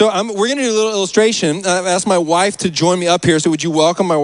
So I'm, we're going to do a little illustration. Uh, I've asked my wife to join me up here. So would you welcome my